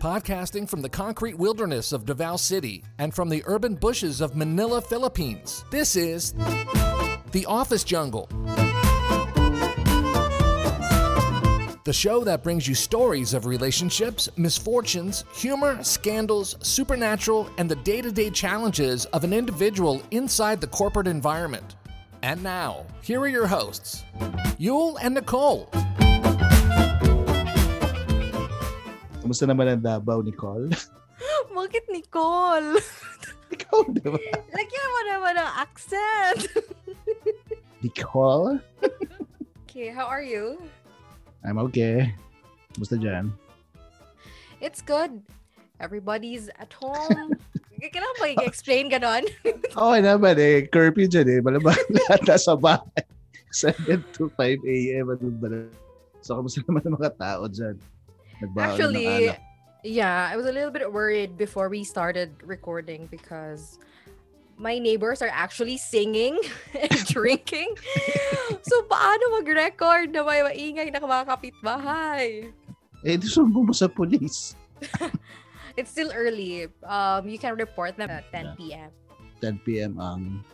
podcasting from the concrete wilderness of Davao City and from the urban bushes of Manila, Philippines. This is The Office Jungle. The show that brings you stories of relationships, misfortunes, humor, scandals, supernatural, and the day to day challenges of an individual inside the corporate environment. And now, here are your hosts, Yul and Nicole. Kumusta naman ang Davao, Nicole? Bakit Nicole? Ikaw, di ba? Lagyan mo naman ang accent. Nicole? okay, how are you? I'm okay. Kumusta dyan? It's good. Everybody's at home. Kailangan ba i-explain ganon? Okay naman eh. Curfew dyan eh. Malamang lahat nasa bahay. 7 to 5 a.m. Ano ba? So, kamusta naman ang mga tao dyan? Nagbaon Actually, yeah, I was a little bit worried before we started recording because my neighbors are actually singing and drinking. so, paano mag-record na may maingay na mga kapitbahay? Eh, di sumbong mo sa police. It's still early. Um, you can report them at 10 Yeah. p.m. 10 p.m. ang...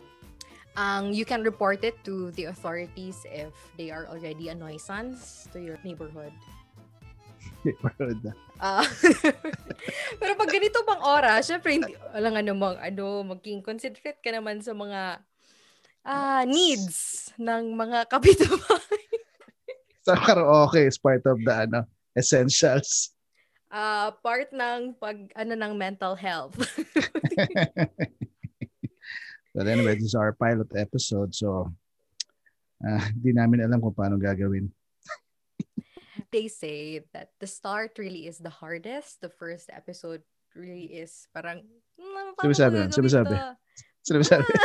Um, you can report it to the authorities if they are already a nuisance to your neighborhood. Ah, pero pag ganito bang oras, syempre, hindi, walang ano mang, ano, maging considerate ka naman sa mga ah needs ng mga kapitbahay. sa karaoke is part of the ano, essentials. Ah, part ng pag, ano, ng mental health. But anyway, this is our pilot episode. So, ah, di namin alam kung paano gagawin. They say that the start really is the hardest. The first episode really is parang, "Hmm, paano Sabi-sabi, ko sabi-sabi. to?" Sino ba sabi?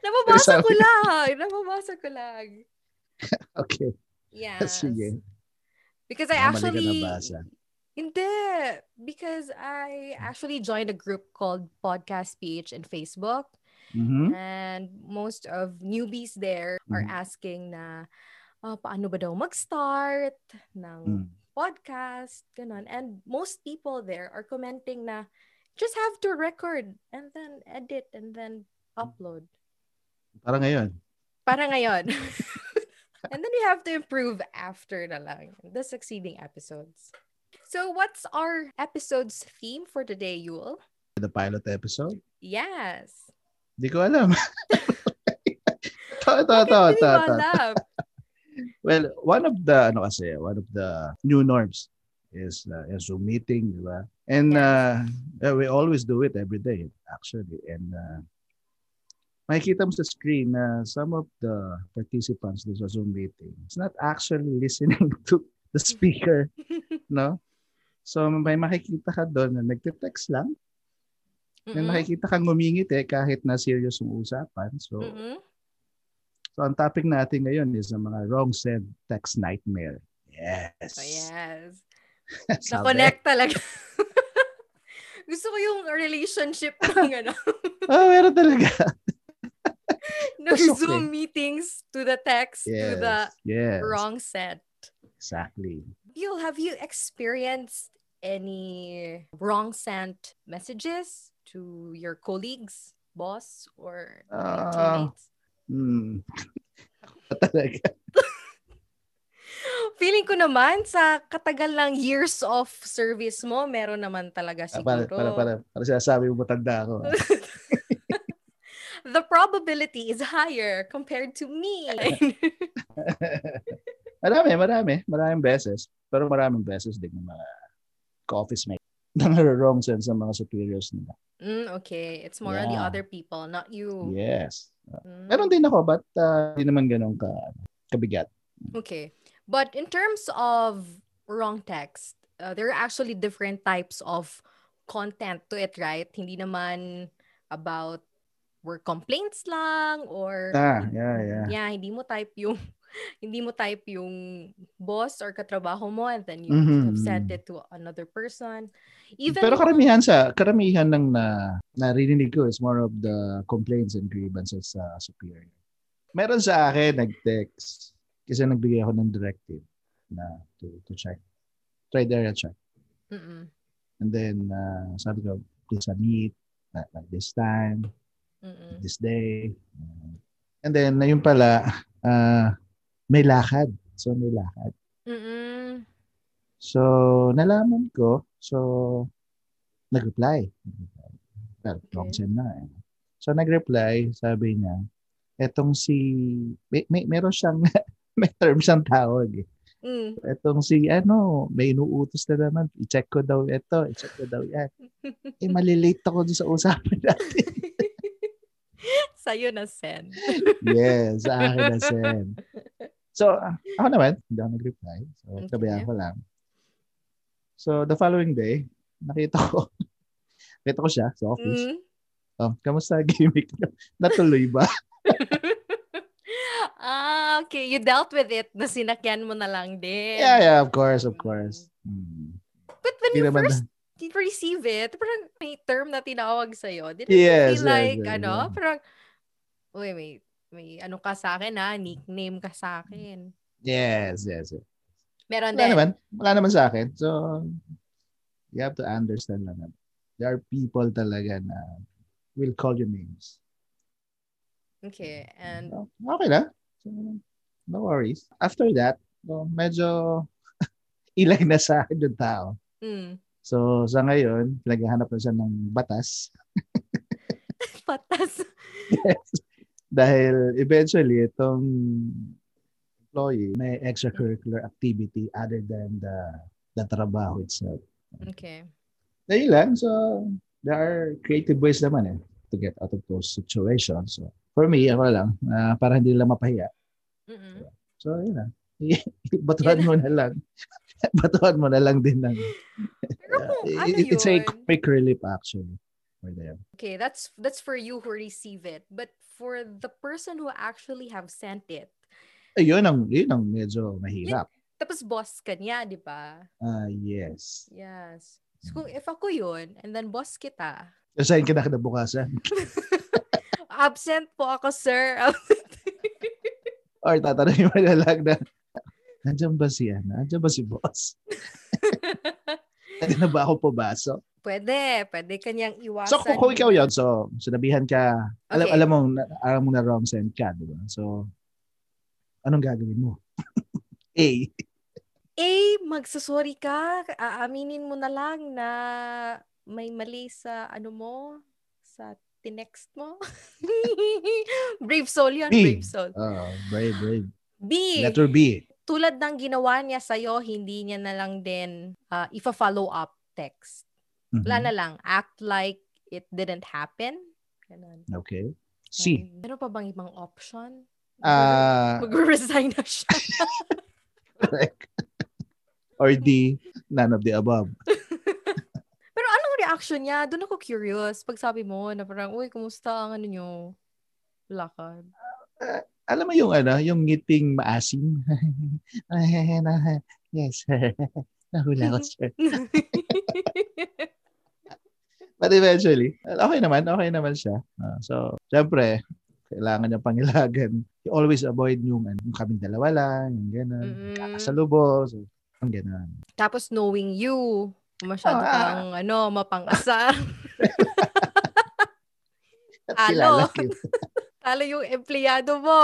Nababasa ko lang. Nababasa ko lang. Okay. Yes. Sige. Because I ka actually... Hindi. Because I actually joined a group called Podcast PH in Facebook. Mhm. And most of newbies there are Mhm. asking na ah, paano ba daw mag-start ng Mm. podcast, ganun. And most people there are commenting na just have to record and then edit and then upload. Para ngayon. Para ngayon. and then we have to improve after na lang, the succeeding episodes. So what's our episode's theme for today, Yul? The pilot episode. Yes. Di ko alam. ito, ito, Bakit ito, hindi ito, mo ito. alam? Well, one of the, ano kasi, one of the new norms is uh, a Zoom meeting, di ba? And uh, we always do it every day, actually. And uh, makikita mo sa screen na some of the participants sa Zoom meeting is not actually listening to the speaker, no? So may makikita ka doon na nagte-text lang, may Mm-mm. makikita kang ngumingiti kahit na serious yung usapan. So, Mm-mm. So ang topic natin ngayon is ang mga wrong send text nightmare. Yes. Oh, yes. Na-connect talaga. Gusto ko yung relationship ng ano, Oh, meron talaga. ng Pasok eh. Zoom meetings to the text to the yes. wrong set. Exactly. Yul, have you experienced any wrong sent messages to your colleagues, boss, or Ah. teammates? Hmm. talaga. Feeling ko naman sa katagal ng years of service mo, meron naman talaga Ah, para, siguro. para, para, para sinasabi mo matanda ako. ah. the probability is higher compared to me. marami, marami. Maraming beses. Pero maraming beses din ng mga ka-office mate na wrong sense sa mga superiors nila. mm, okay, it's more on the Yeah. other people, not you. Yes. Mm, Meron din ako, but uh, hindi naman ganun ka, kabigat. Okay, but in terms of wrong text, uh, there are actually different types of content to it, right? Hindi naman about work complaints lang or Ah, yeah, yeah. yeah, hindi mo type yung hindi mo type yung boss or katrabaho mo and then you Mhm, have sent it to another person. Even Pero yung- karamihan sa karamihan ng na narinig ko is more of the complaints and grievances sa superior. Meron sa akin nag-text kasi nagbigay ako ng directive na to to check. Try area check. Mm-mm. And then, uh, sabi ko, please uh, meet at, at this time, Mm-mm. this day. Uh, and then, na yun pala, uh, may lakad. So, may lakad. Mm-mm. So, nalaman ko. So, nag-reply. Well, long Okay. send na eh. So, nag-reply, sabi niya, etong si, may, may, meron siyang, may term siyang tawag eh. Mm. Etong si, ano, may inuutos na naman, i-check ko daw ito, i-check ko daw yan. Eh, malilate ako dun sa usapan natin. Sa'yo na send. yes, sa akin na send. So, ah, ako naman, hindi ako nag-reply. So, Okay. kabayaan ko lang. So, the following day, nakita ko, nakita ko siya sa office. Mm. Oh, kamusta gimmick? Natuloy ba? ah, okay. You dealt with it na sinakyan mo na lang din. Yeah, yeah, of course, of course. Hmm. But when Hindi you first receive it, parang may term na tinawag sa'yo. Did it Yes, feel yes, like, yes, ano, yeah. parang, uy, may, may ano ka sa akin ha, nickname ka sa akin. Yes, yes. yes. Meron Wala din. naman. Wala naman sa akin. So, you have to understand lang. na There are people talaga na will call you names. Okay, and So, okay na. So, no worries. After that, so, medyo ilag na sa akin yung tao. mm, So, sa ngayon, pinaghahanap na siya ng batas. patas. Dahil eventually, itong employee may extracurricular activity other than the the trabaho itself. Okay. Dahil lang, so there are creative ways naman eh to get out of those situations. So, for me, ako lang, ah, para hindi nila mapahiya. Mm-mm. So, yun na. Batuhan mo na lang. Batuhan mo na lang din ng Pero kung Uh, ano it- it's a yun? quick relief actually for them. Okay, that's that's for you who receive it. But for the person who actually have sent it, Eh, yun ang, yun ang medyo mahirap. tapos boss ka niya, di ba? Ah, yes. Yes. So, kung if ako yun, and then boss kita, Resign ka na kinabukasan. absent po ako, sir. Or tatanungin mo na lang na, nandiyan ba si Ana? Nandiyan ba si boss? Nandiyan na ba ako pumasok? Pwede, pwede kanyang iwasan. So, kung, kung ikaw yun, so, sinabihan ka, alam, Okay. alam mo, alam mo na wrong send ka, di ba? So, anong gagawin mo? A. A, magsasorry ka. Aaminin mo na lang na may mali sa ano mo, sa tinext mo. brave soul yun, B. brave soul. Oh, brave, brave. B, Letter B. tulad ng ginawa niya sa'yo, hindi niya na lang din uh, ifa-follow up text. Mhm. Wala na lang. Act like it didn't happen. Ganun. Okay. C. Um, meron pa bang ibang option? Ah, Mag-resign na siya. correct. Or D, none of the above. Pero anong reaction niya? Doon ako curious. Pag sabi mo na parang, uy, kumusta ang ano nyo? Lakad. Alam mo yung ano, yung ngiting maasim? yes. Nahula ko, sir. But eventually, okay naman, okay naman siya. Ah, so, syempre, kailangan niya pangilagan. You always avoid yung, ano, yung kaming dalawa lang, yung gano'n. Mm-mm. Kakasalubo. So, ang gano'n. Tapos knowing you, masyado Ah. kang ano, mapang-asar. At Talo. yung empleyado mo.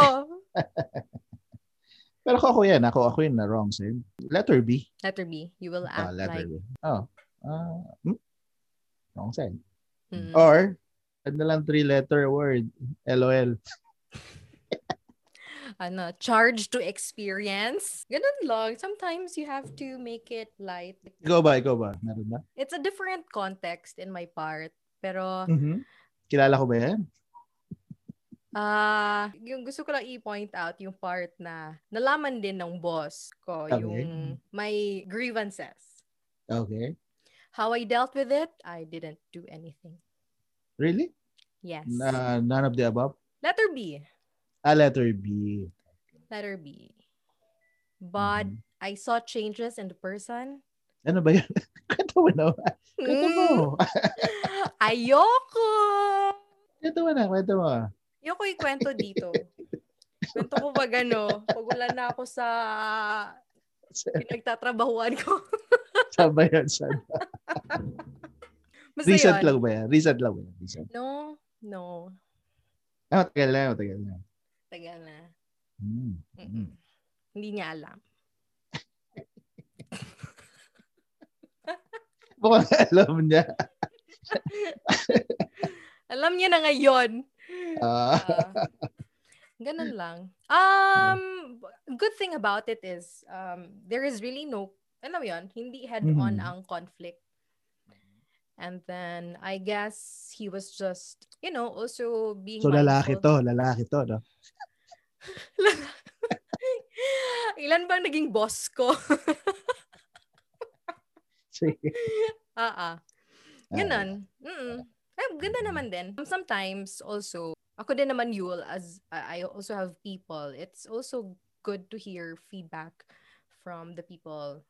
Pero ako, ako yan. Ako, ako yun na wrong side. Letter B. Letter B, you will Ah, act letter like, B. Oh. Ah, hmm? Wrong side. mm, Or, ano lang three-letter word. LOL. ano, charge to experience. Ganun lang. Sometimes you have to make it light. Ikaw ba? Ikaw ba? Meron ba? It's a different context in my part. Pero, Mhm. Kilala ko ba yan? ah yung gusto ko lang i-point out yung part na nalaman din ng boss ko Okay. yung my grievances. Okay. How I dealt with it, I didn't do anything. Really? Yes. Na, none of the above? Letter B. Ah, letter B. Letter B. But Mhm. I saw changes in the person. Ano ba yan? Kwento mo na. Kwento mo. Mm, ayoko! Kwento mo na, kwento mo. Ayoko ikwento dito. Kwento ko pag ano, pag wala na ako sa pinagtatrabahuan ko. Saan ba yan? Saan ba? Basta Recent yun. lang ba yan? Recent lang ba yan? Recent. No, no. Ah, matagal na, matagal na. Tagal na. Hmm. Mm-mm. Hindi niya alam. Mukhang alam niya. Alam niya na ngayon. Ah. Ah, ganun lang. Um, good thing about it is, um, there is really no, alam mo yun, hindi head-on Mhm. ang conflict. And then, I guess he was just, you know, also being so lalaki to, lalaki to, no? Ilan bang naging boss ko? Sige. Ah, ah. Ganun. Mm-mm. Ay, ganda naman din. Sometimes also, ako din naman Yul, as uh, I also have people, it's also good to hear feedback from the people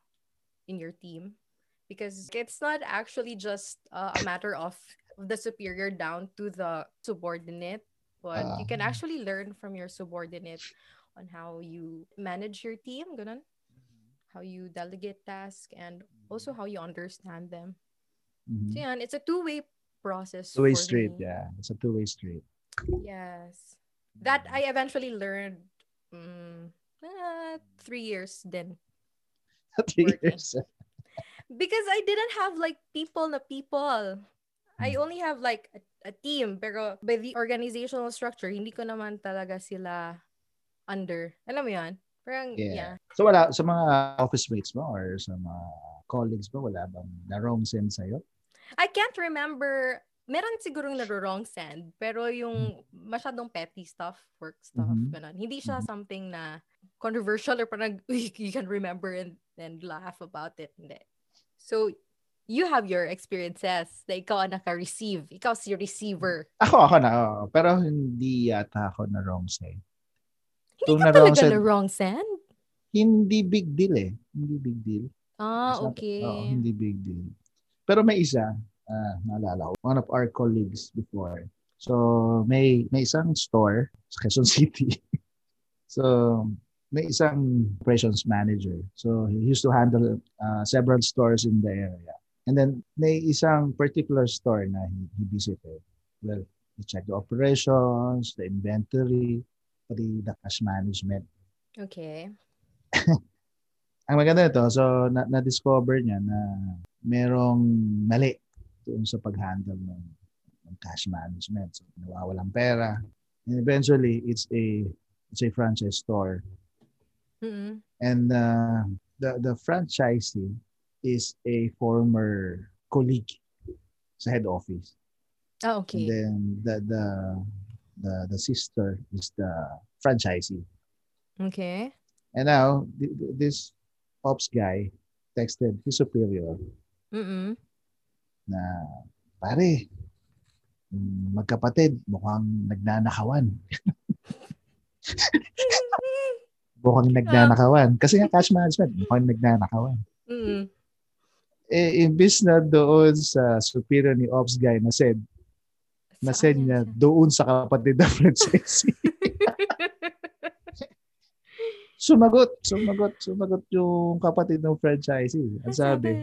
in your team because it's not actually just uh, a matter of the superior down to the subordinate, but you can Ah. actually learn from your subordinate on how you manage your team, ganun. How you delegate tasks and also how you understand them. Mhm. So yan, it's a two-way process. Two-way street, me. yeah. It's a two-way street. Yes. That I eventually learned mm, uh, three years then. Three Working. years. Because I didn't have like people na people. I Hmm. only have like a, a team. Pero by the organizational structure, hindi ko naman talaga sila under. Alam mo yan? Parang, Yeah. yeah. So wala, sa mga office mates mo or sa mga colleagues mo, wala bang na wrong sense sa'yo? I can't remember. Meron sigurong naro-wrong send. Pero yung masyadong petty stuff, work stuff, Mhm. ganun. Hindi siya Mhm. something na controversial or parang "Uy, you can remember and, and laugh about it. Hindi. So, you have your experiences na ikaw ang naka-receive. Ikaw si receiver. Ako, ako na. oo. pero hindi yata ako na wrong side. Hindi Kung ka na-wrong talaga send- na wrong send? Hindi big deal eh. Hindi big deal. Ah, not- okay. oo, hindi big deal. Pero may isa, ah, naalala ko, one of our colleagues before. So, may may isang store sa Quezon City. so, may isang operations manager. So, he used to handle uh, several stores in the area. And then, may isang particular store na he, he visited. Well, he checked the operations, the inventory, pati the cash management. Okay. ang maganda nito, so na- na-discover niya na merong mali doon sa pag-handle ng, ng cash management. So, nawawalang pera. And eventually, it's a it's a franchise store. Mm-mm. And uh, the the franchisee is a former colleague sa head office. Ah, And okay. then the the the the sister is the franchisee. Okay. And now th- th- this ops guy texted his superior Mm-mm. na pare magkapatid mukhang nagnanakawan. mukhang nagnanakawan. Kasi nga cash management, mukhang nagnanakawan. Mm-mm. Eh, imbis na doon sa superior ni ops guy na said, na yan niya doon sa kapatid na franchisee. sumagot, sumagot, sumagot yung kapatid ng franchisee. Ang sabi,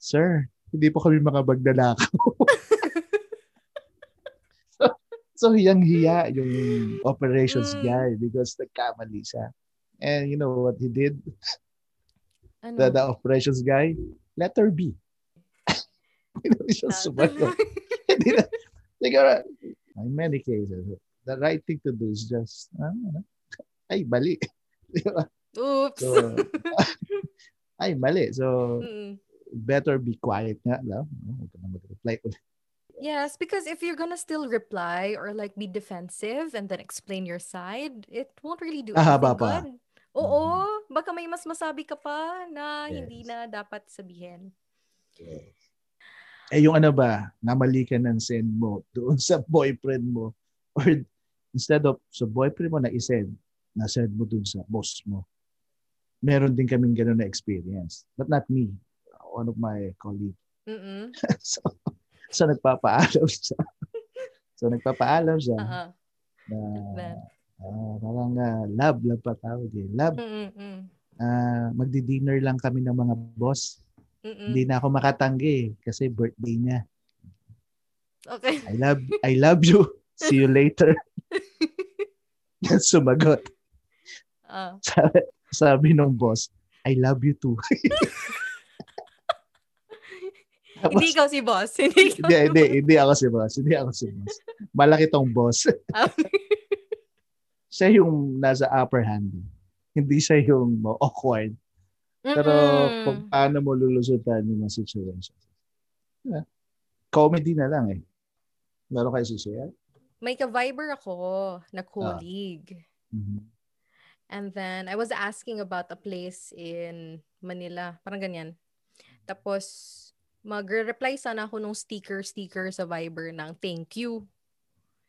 Sir, hindi po kami makabagdalakaw. so, so hiyang-hiya yung operations Mm. guy because nagkamali siya. And you know what he did? Ano? The, the operations guy, letter B. Sumagot. Hindi na. Siguro, in many cases, the right thing to do is just, ano, ay, mali. Di? Oops. So, ay, mali. So, Mm. better be quiet nga lang. No? Huwag ka na mag-reply ulit. Yes, because if you're gonna still reply or like be defensive and then explain your side, it won't really do Ah, anything good. Oo, baka may mas masabi ka pa na hindi Yes. na dapat sabihin. Eh, yung ano ba, namali ka ng send mo doon sa boyfriend mo or instead of sa boyfriend mo na isend, na-send mo doon sa boss mo. Meron din kaming ganun na experience. But not me. One of my colleague. Mm-mm. so, so nagpapaalam siya. so nagpapaalam siya Uh-uh. na Ah, parang uh, love, love pa tawag eh. Love, mm-mm. ah, magdi-dinner lang kami ng mga boss. Mm-mm. Hindi na ako makatanggi kasi birthday niya. Okay. I love I love you. See you later. Sumagot. Ah. Sabi, sabi nung boss, I love you too. Tapos, hindi ikaw si boss. Hindi ikaw hindi, si hindi, hindi ako si boss. Hindi ako si boss. Malaki tong boss. siya yung nasa upper hand. Hindi siya yung mo- awkward. Pero Mm-mm. kung paano mo lulusutan yung mga situation. Yeah. Comedy na lang eh. Meron kayo susuyan? May ka-viber ako Ah. na colleague. Mhm. And then, I was asking about a place in Manila. Parang ganyan. Tapos, magre-reply sana ako nung sticker-sticker sa Viber ng thank you.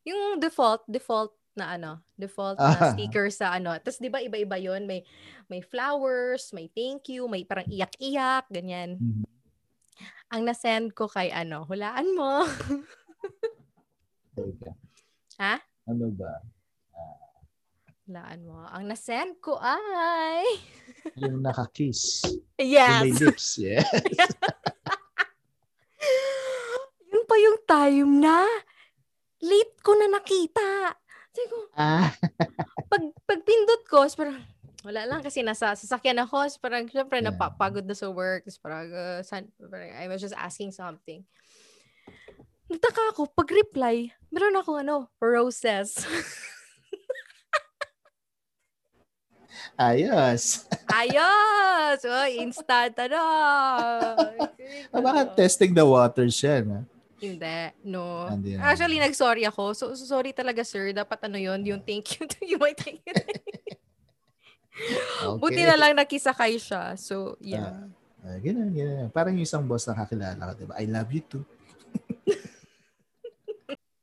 Yung default, default na ano, default na Ah. sticker sa ano. Tapos, di ba, iba-iba yon May, may flowers, may thank you, may parang iyak-iyak, ganyan. Mhm. Ang nasend ko kay ano, hulaan mo. Teka. Ha? Ano ba? hulaan mo. Ang nasend ko ay... Yung nakakiss. Yung may Yes! lips. Yeah. Yun pa yung time na late ko na nakita. Sabi ko, Ah. pag, pag pindot ko, parang, wala lang kasi nasa sasakyan ako. is parang, syempre, Yeah. napapagod na sa work. is parang, uh, san, parang, I was just asking something. Nagtaka ako, pag reply, meron ako ano, roses. Ayos. Ayos! Oh, instant, ano. Ah, baka testing the waters yan. Ha? Hindi, no. Hindi. Actually, nag-sorry ako. So, so, sorry talaga, sir. Dapat ano yun, yung thank you to you. My thank you. Okay. Buti na lang nakisakay siya. So, yeah. Ah, ganun, ganun. Parang yung isang boss na kakilala ka, diba? I love you too.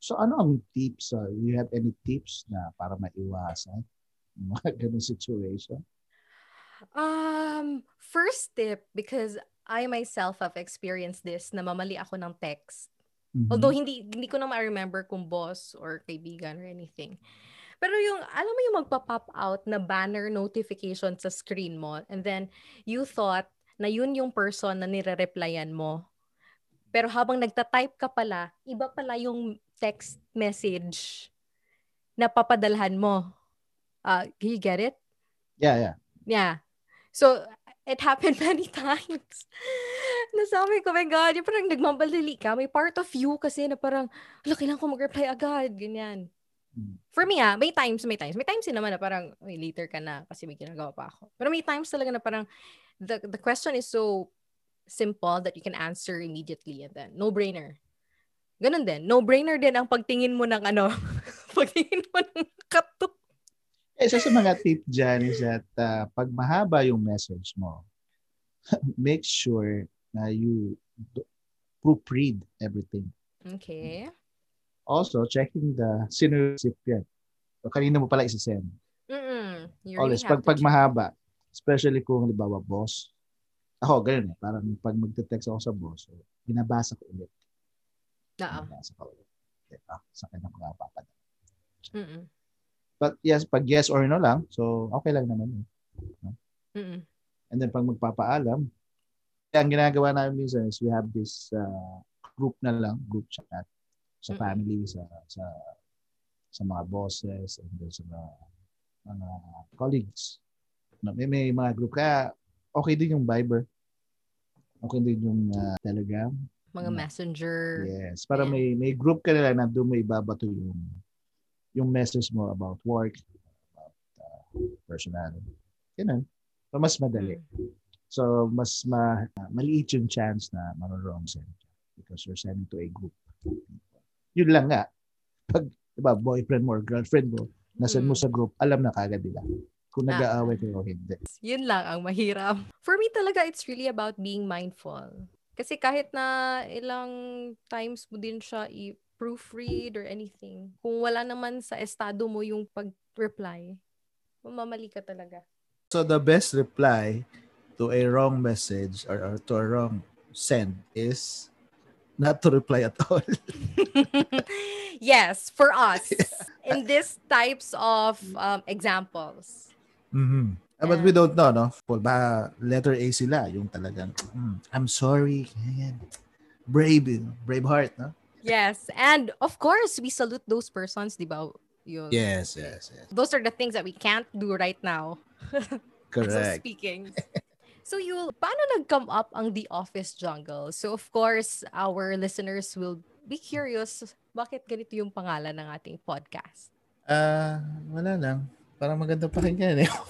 so, ano ang tips? Uh, you have any tips na para maiwasan yung mga ganun situation? Um, first tip, because I myself have experienced this, na mamali ako ng text. Mhm. Although, hindi, hindi ko na ma-remember kung boss or kaibigan or anything. Pero yung, alam mo yung magpa-pop out na banner notification sa screen mo and then you thought na yun yung person na nire-replyan mo. Pero habang nagta-type ka pala, iba pala yung text message na papadalhan mo. Uh, you get it? Yeah, yeah. Yeah. So, it happened many times. Nasabi ko, my God, yung parang nagmamaldali ka. May part of you kasi na parang, wala, kailangan ko mag-reply agad. Ganyan. Mm. For me ah, may times, may times. May times din naman na parang, "Uy, later ka na kasi may ginagawa pa ako. Pero may times talaga na parang, the, the question is so simple that you can answer immediately and then, no-brainer. Ganun din. No-brainer din ang pagtingin mo ng ano, pagtingin mo ng kato. Eh, isa sa mga tip dyan is that uh, pag mahaba yung message mo, make sure na you proofread everything. Okay. Also, checking the sino recipient. O kanina mo pala isa-send. Mm-mm. You really Always, have pag, pag mahaba, especially kung halimbawa boss, ako, ganun eh. Parang pag magte-text ako sa boss, so, binabasa ko ulit. Oo. Binabasa ko ulit. Okay, Ah, sa kanya ko nga papadala. Mm-mm. But yes, pag yes or no lang, so okay lang naman. yun. Mm-mm. And then pag magpapaalam, ang ginagawa namin minsan is we have this uh, group na lang, group chat sa family, sa sa sa mga bosses, and then sa mga, mga colleagues. No, may, may mga group. Kaya okay din yung Viber. Okay din yung uh, Telegram. Mga Mm. messenger. Yes. Para may may group ka nila na doon mo ibabato yung yung message mo about work, about uh, personal. Ganun. So, mas madali. Mm. So, mas ma, maliit yung chance na marorong send because you're sending to a group. Yun lang nga. Pag, diba, boyfriend mo or girlfriend mo, nasend mo Mm. sa group, alam na kagad nila. Kung Ah. nag-aaway kayo o hindi. Yun lang ang mahirap. For me talaga, it's really about being mindful. Kasi kahit na ilang times mo din siya i-proofread or anything, kung wala naman sa estado mo yung pag-reply, mamamali ka talaga. So, the best reply to a wrong message or, or to a wrong send is not to reply at all. yes, for us, in these types of um, examples. Mhm. Ah, but we don't know, no? Paul, ba letter A sila, yung talagang, "Mm, I'm sorry. Brave, brave heart, no? Yes. And of course, we salute those persons, di ba? Yes, yes, yes. Those are the things that we can't do right now. Correct. speaking. So Yul, paano nag-come up ang The Office Jungle? So of course, our listeners will be curious, bakit ganito yung pangalan ng ating podcast? Ah, wala lang. Parang maganda pa rin yan eh.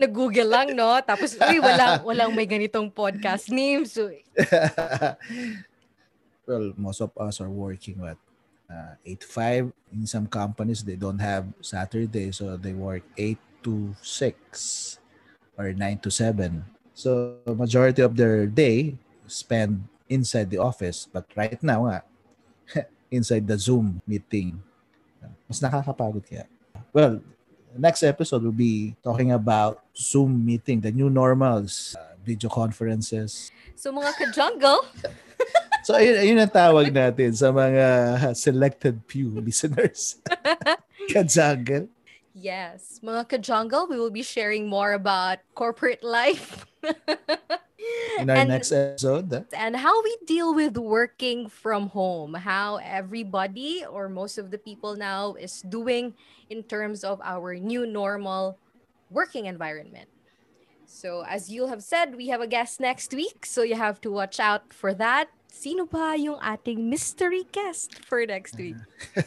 Nag-google lang, no? Tapos, uy, walang, walang may ganitong podcast name. So, well, most of us are working what uh, 8 to 5 in some companies they don't have Saturday so they work 8 to 6 or 9 to 7 so majority of their day spend inside the office. But right now nga, inside the Zoom meeting. Mas nakakapagod kaya. Well next episode will be talking about Zoom meeting the new normals uh, video conferences. So mga ka-jungle, So ayun, ayun ang tawag natin sa mga selected few listeners. Kajungle. Yes, mga ka-jungle, we will be sharing more about corporate life. In our And- next episode. ah. and how we deal with working from home, how everybody or most of the people now is doing in terms of our new normal working environment. So, as you'll have said, we have a guest next week, so you have to watch out for that. Sino ba yung ating mystery guest for next week?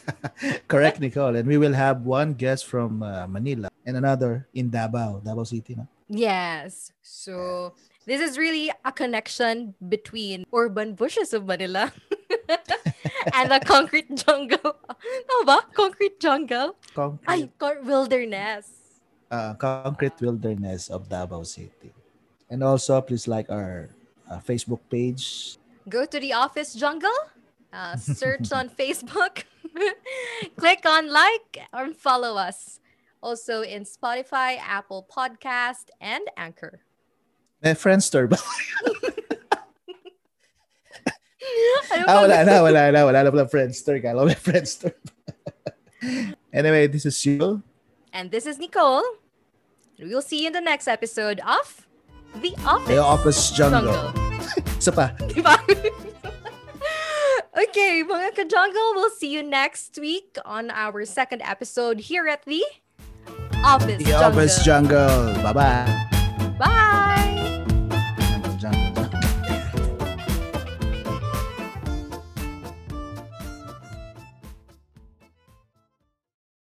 Correct, Nicole. And we will have one guest from uh, Manila and another in Davao, Davao City. No? Yes. So, this is really a connection between urban bushes of Manila and the concrete jungle. Ano ba? Concrete jungle? Concrete, Ay, wilderness. uh, concrete wilderness of Davao City. And also, please like our uh, Facebook page. Go to the office jungle. Uh, search on Facebook. Click on like or follow us. Also in Spotify, Apple Podcast, and Anchor. May Friendster ba? Ano ah, wala na, wala na. Wala na pala Friendster. Kala ko may Friendster. anyway, this is you. And this is Nicole. We'll see you in the next episode of The Office, The Office Jungle. Jungle. Isa pa. Diba? okay, mga ka-jungle, we'll see you next week on our second episode here at The Office The Jungle. Office Jungle. Bye Bye-bye.